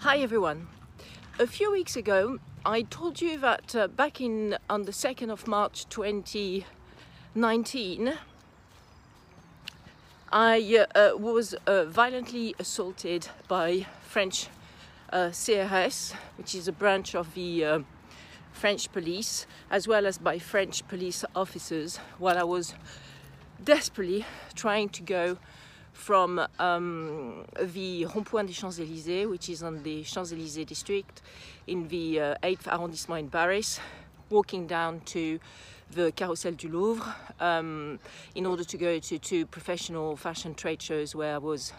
Hi everyone. A few weeks ago, I told you that uh, back in on the 2nd of March 2019, I uh, uh, was uh, violently assaulted by French uh, CRS, which is a branch of the uh, French police, as well as by French police officers, while I was desperately trying to go from um, the Rond-Point des Champs-Élysées, which is on the Champs-Élysées district in the uh, 8th arrondissement in Paris, walking down to the Carrousel du Louvre um, in order to go to two professional fashion trade shows where I was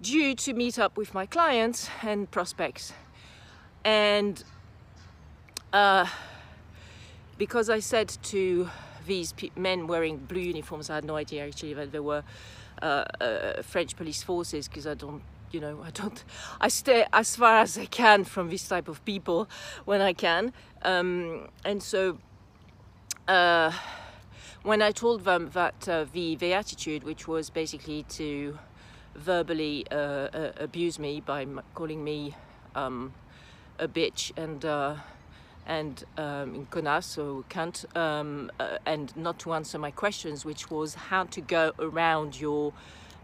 due to meet up with my clients and prospects. And uh, because I said to these men wearing blue uniforms, I had no idea actually that they were uh, uh, French police forces because I don't you know I don't I stay as far as I can from this type of people when I can. Um, and so uh, when I told them that uh, the, the attitude, which was basically to verbally uh, uh, abuse me by calling me um, a bitch and uh, and um, connasse, so cunt, um, uh, and not to answer my questions, which was how to go around your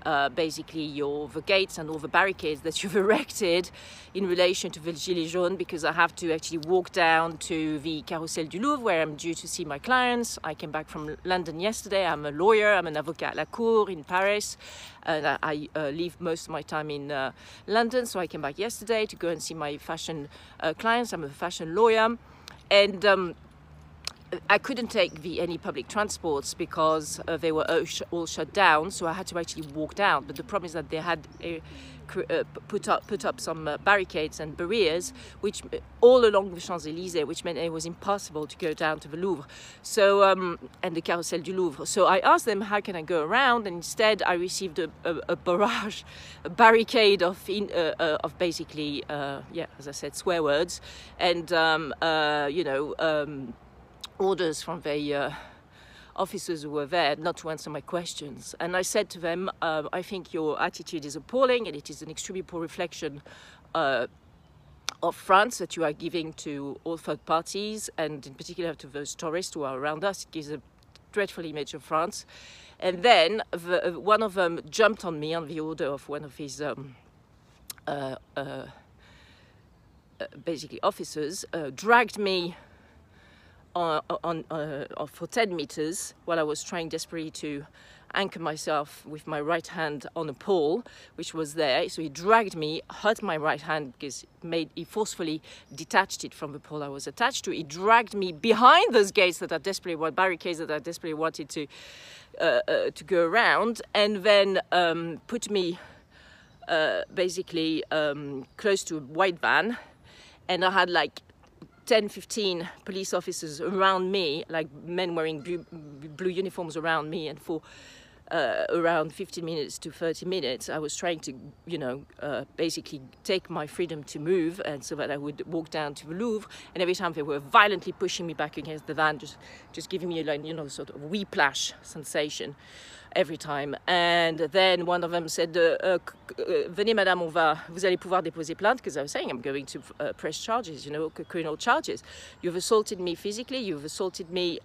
uh, basically your the gates and all the barricades that you've erected in relation to the Gilets jaunes because I have to actually walk down to the Carrousel du Louvre where I'm due to see my clients. I came back from London yesterday. I'm a lawyer. I'm an avocat à la cour in Paris. And I, I uh, leave most of my time in uh, London, so I came back yesterday to go and see my fashion uh, clients. I'm a fashion lawyer. And um, I couldn't take the, any public transports because uh, they were all, sh all, shut down, so I had to actually walk down. But the problem is that they had uh, put up put up some uh, barricades and barriers, which uh, all along the Champs Elysees, which meant it was impossible to go down to the Louvre. So um, and the Carrousel du Louvre. So I asked them how can I go around, and instead I received a, a, a barrage, a barricade of in, uh, uh, of basically yeah, as I said, swear words, and um, you know. Um, orders from the uh, officers who were there not to answer my questions. And I said to them, uh, I think your attitude is appalling and it is an extremely poor reflection uh, of France that you are giving to all third parties and in particular to those tourists who are around us. It gives a dreadful image of France. And then the, uh, one of them jumped on me on the order of one of his um, uh, uh, basically officers, dragged me on, on uh, for 10 meters while I was trying desperately to anchor myself with my right hand on a pole which was there. So he dragged me hurt my right hand because made he forcefully detached it from the pole I was attached to. He dragged me behind those gates that are desperately what barricades that I desperately wanted to uh, uh, to go around and then um, put me uh, basically um, close to a white van. And I had like 10, 15 police officers around me, like men wearing blue, blue uniforms around me, and for uh, around 15 minutes to 30 minutes, I was trying to, you know, uh, basically take my freedom to move, and so that I would walk down to the Louvre. And every time they were violently pushing me back against the van, just, just giving me a, like, you know, sort of whiplash sensation every time. And then one of them said, uh, uh, uh, "Venez, madame, on va, vous allez pouvoir déposer plainte." Because I was saying I'm going to uh, press charges, you know, criminal charges. You've assaulted me physically. You've assaulted me.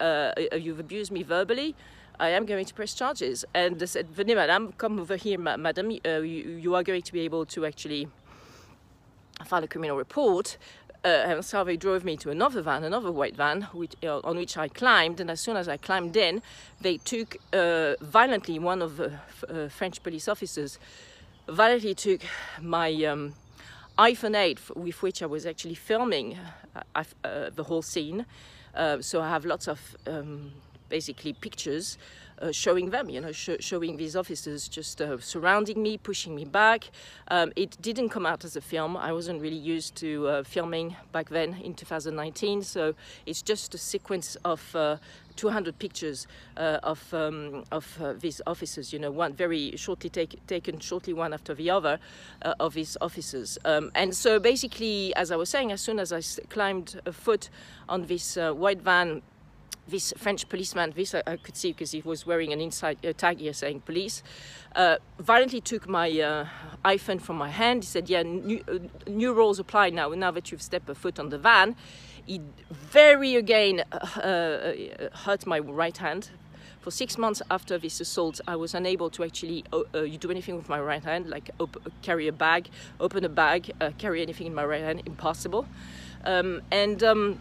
You've abused me verbally. I am going to press charges. And they said, venez madame, come over here, ma madam, uh, you, you, are going to be able to actually file a criminal report. Uh, and so they drove me to another van, another white van, which, uh, on which I climbed. And as soon as I climbed in, they took uh, violently, one of the uh, French police officers violently took my um, iPhone 8, with which I was actually filming uh, the whole scene. so I have lots of um, basically pictures uh, showing them, you know, sh showing these officers just uh, surrounding me, pushing me back. Um, it didn't come out as a film. I wasn't really used to uh, filming back then in 2019, so it's just a sequence of uh, 200 pictures uh, of um, of uh, these officers. You know, one very shortly take, taken shortly one after the other of these officers. Um, and so basically, as I was saying, as soon as I climbed a foot on this white van this French policeman, this I, I could see because he was wearing an inside uh, tag here saying police, uh, violently took my uh, iPhone from my hand. He said, "Yeah, new, uh, new rules apply now. Now that you've stepped a foot on the van." He very again uh, uh, hurt my right hand. For six months after this assault, I was unable to actually do anything with my right hand, like carry a bag, open a bag, carry anything in my right hand. Impossible. Um, and um,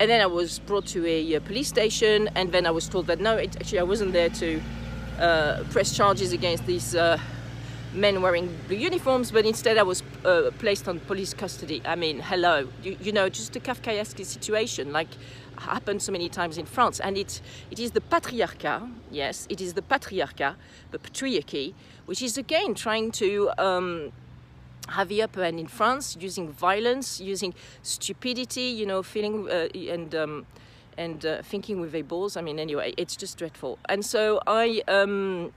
and then I was brought to a, a, police station, and then I was told that no, it, actually I wasn't there to uh, press charges against these uh, men wearing blue uniforms, but instead I was uh, placed on police custody. I mean, hello, you, you, know, just a Kafkaesque situation, like happened so many times in France, and it it is the patriarchat, yes, it is the patriarchat, the patriarchy, which is again trying to. Um, upper hand in France, using violence, using stupidity, you know, feeling uh, and um, and uh, thinking with their balls. I mean, anyway, it's just dreadful. And so I um,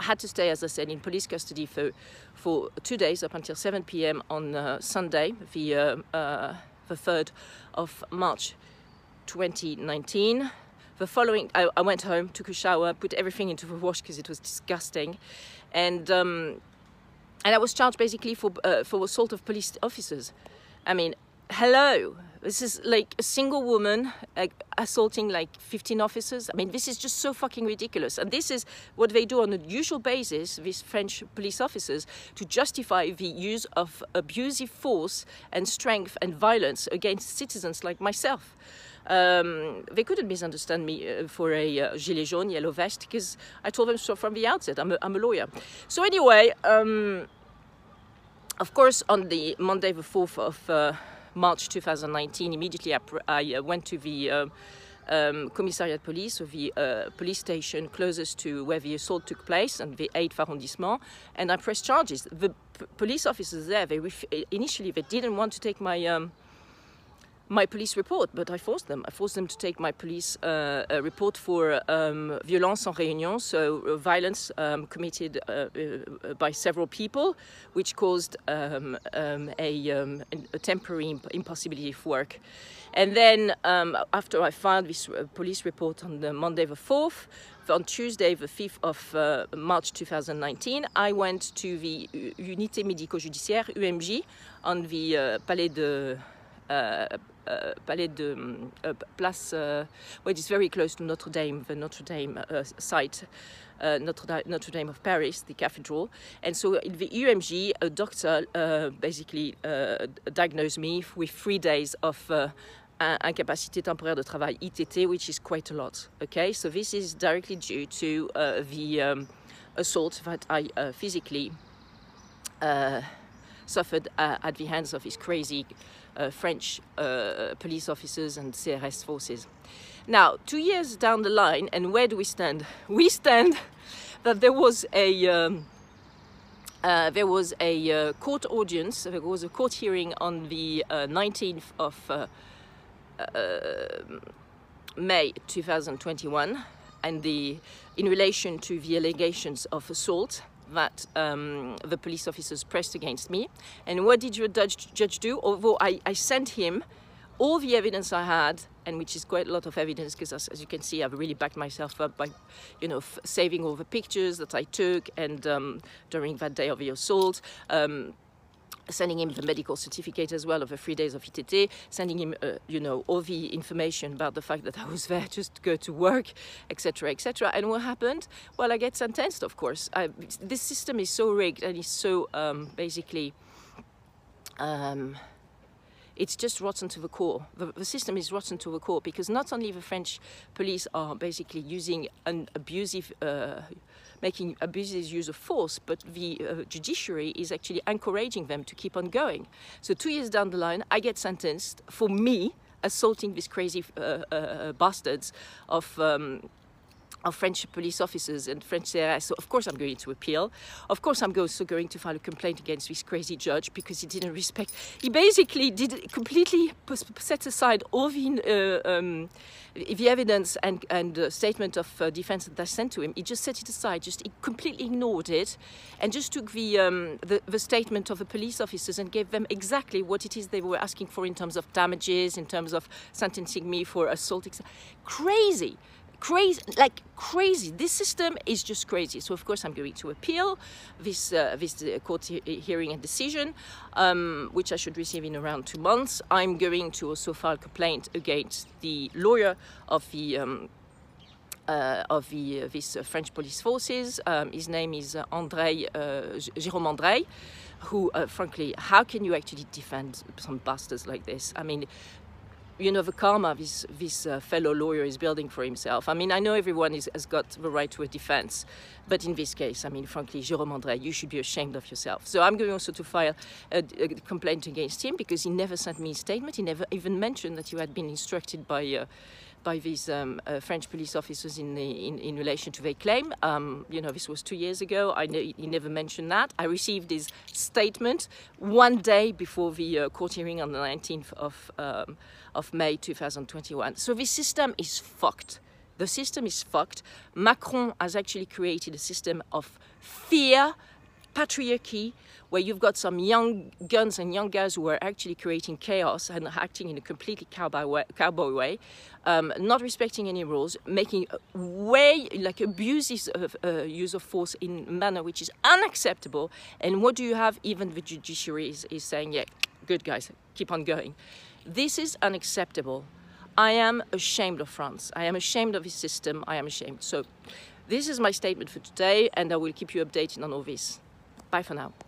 had to stay, as I said, in police custody for for two days up until 7 p.m. on uh, Sunday, the uh, uh, the third of March, 2019. The following, I, I, went home, took a shower, put everything into the wash because it was disgusting, and. Um, and I was charged basically for uh, for assault of police officers. I mean, hello, this is like a single woman like, assaulting like 15 officers. I mean, this is just so fucking ridiculous. And this is what they do on a usual basis, these French police officers, to justify the use of abusive force and strength and violence against citizens like myself. Um, they couldn't misunderstand me uh, for a uh, gilet jaune, yellow vest, because I told them so from the outset. I'm a, I'm a lawyer. So anyway, um, of course, on the Monday, the 4th of uh, March 2019, immediately I, I uh, went to the uh, um, Commissariat Police, so the uh, police station closest to where the assault took place, and the 8th arrondissement, and I pressed charges. The police officers there, they initially they didn't want to take my um, my police report, but I forced them. I forced them to take my police uh, report for um, violence en réunion, so uh, violence um, committed uh, uh by several people, which caused um, um a, um, a, temporary imp impossibility of work. And then, um, after I filed this uh, police report on the Monday the 4th, on Tuesday, the 5th of uh, March 2019, I went to the Unité médico-judiciaire, UMJ, on the uh, Palais de uh, uh, Palais de uh, Place, which is very close to Notre Dame, the Notre Dame site. Uh, Notre, Notre, Dame of Paris, the cathedral. And so in the UMJ, a doctor uh, basically uh, diagnosed me with three days of incapacité temporaire de travail, ITT, which is quite a lot. Okay, so this is directly due to the um, assault that I physically suffered at the hands of his crazy uh, French uh, police officers and CRS forces. Now, two years down the line, and where do we stand? We stand that there was a um, uh, there was a uh, court audience. There was a court hearing on the uh, 19th of uh, May 2021, and the in relation to the allegations of assault that um, the police officers pressed against me. And what did your judge, judge do? Although I, I, sent him all the evidence I had, and which is quite a lot of evidence, because as, as, you can see, I've really backed myself up by, you know, saving all the pictures that I took, and um, during that day of the assault. Um, sending him the medical certificate as well of the three days of ITT, sending him, uh, you know, all the information about the fact that I was there just to go to work, etc., etc. And what happened? Well, I get sentenced, of course. I, this system is so rigged and is so um, basically. Um, it's just rotten to the core. The, the, system is rotten to the core because not only the French police are basically using an abusive uh, making abuses use of force, but the uh, judiciary is actually encouraging them to keep on going. So two years down the line, I get sentenced for me assaulting these crazy uh, uh, bastards of. Um, of French police officers and French CRS. So of course I'm going to appeal. Of course I'm also going to file a complaint against this crazy judge because he didn't respect. He basically did completely set aside all the uh, um, the evidence and and uh, statement of uh, defense that I sent to him. He just set it aside. Just he completely ignored it, and just took the, um, the the statement of the police officers and gave them exactly what it is they were asking for in terms of damages, in terms of sentencing me for assault. Crazy crazy, like crazy. This system is just crazy. So of course I'm going to appeal this uh, this uh, court he hearing and decision, um, which I should receive in around two months. I'm going to also file a complaint against the lawyer of the. Um, uh, of the, uh, this uh, French police forces. Um, his name is uh, André, uh, Jérôme André, who, frankly, how can you actually defend some bastards like this? I mean, you know the karma this this uh, fellow lawyer is building for himself. I mean, I know everyone is, has got the right to a defense, but in this case, I mean, frankly, Jérôme André, you should be ashamed of yourself. So I'm going also to file a, a complaint against him because he never sent me a statement. He never even mentioned that you had been instructed by. Uh, by these um, uh, French police officers in, the, in, in, relation to their claim. Um, you know, this was two years ago. I ne he never mentioned that. I received his statement one day before the uh, court hearing on the 19th of, um, of May 2021. So this system is fucked. The system is fucked. Macron has actually created a system of fear, patriarchy, where you've got some young guns and young guys who are actually creating chaos and acting in a completely cowboy way, cowboy way um, not respecting any rules, making way like abuses of uh, use of force in manner which is unacceptable. And what do you have? Even the judiciary is, is saying, yeah, good guys, keep on going. This is unacceptable. I am ashamed of France. I am ashamed of his system. I am ashamed. So this is my statement for today, and I will keep you updated on all this. Bye for now.